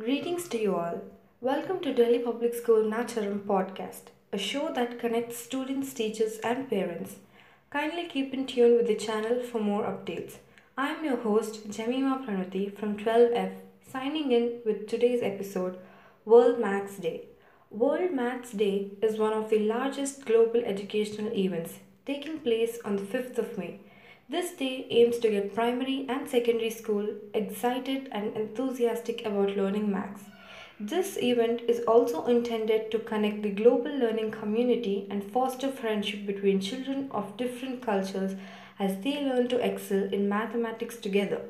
Greetings to you all. Welcome to Delhi Public School Nacharam podcast, a show that connects students, teachers, and parents. Kindly keep in tune with the channel for more updates. I am your host, Jemima Pranuthi from 12F, signing in with today's episode, World Maths Day. World Maths Day is one of the largest global educational events taking place on the 5th of May. This day aims to get primary and secondary school excited and enthusiastic about learning maths. This event is also intended to connect the global learning community and foster friendship between children of different cultures as they learn to excel in mathematics together.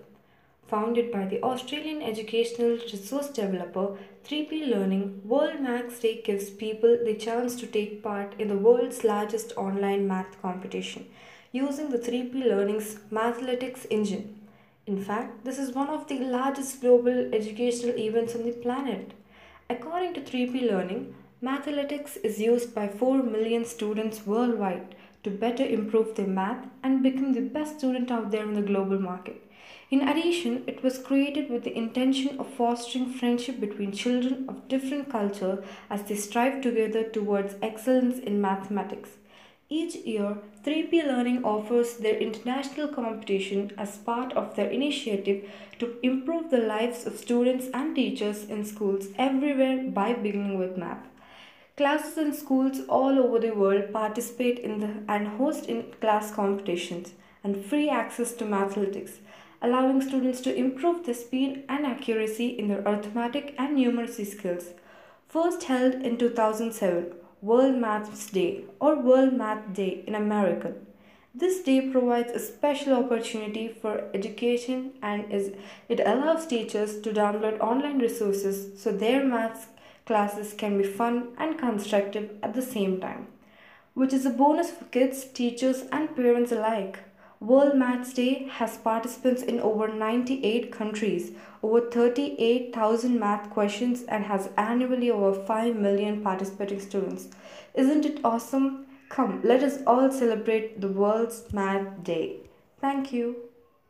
Founded by the Australian educational resource developer 3P Learning, World Maths Day gives people the chance to take part in the world's largest online math competition using the 3P Learning's Mathletics engine. In fact, this is one of the largest global educational events on the planet. According to 3P Learning, Mathletics is used by 4 million students worldwide to better improve their math and become the best student out there in the global market. In addition, it was created with the intention of fostering friendship between children of different culture as they strive together towards excellence in mathematics. Each year, 3P Learning offers their international competition as part of their initiative to improve the lives of students and teachers in schools everywhere by beginning with math. Classes in schools all over the world participate in the, and host in class competitions and free access to mathematics, allowing students to improve their speed and accuracy in their arithmetic and numeracy skills. First held in 2007, World Maths Day or World Math Day in American. This day provides a special opportunity for education and is it allows teachers to download online resources so their maths classes can be fun and constructive at the same time, which is a bonus for kids, teachers and parents alike. World Maths Day has participants in over 98 countries, over 38,000 math questions, and has annually over 5 million participating students. Isn't it awesome? Come, let us all celebrate the World's Math Day. Thank you.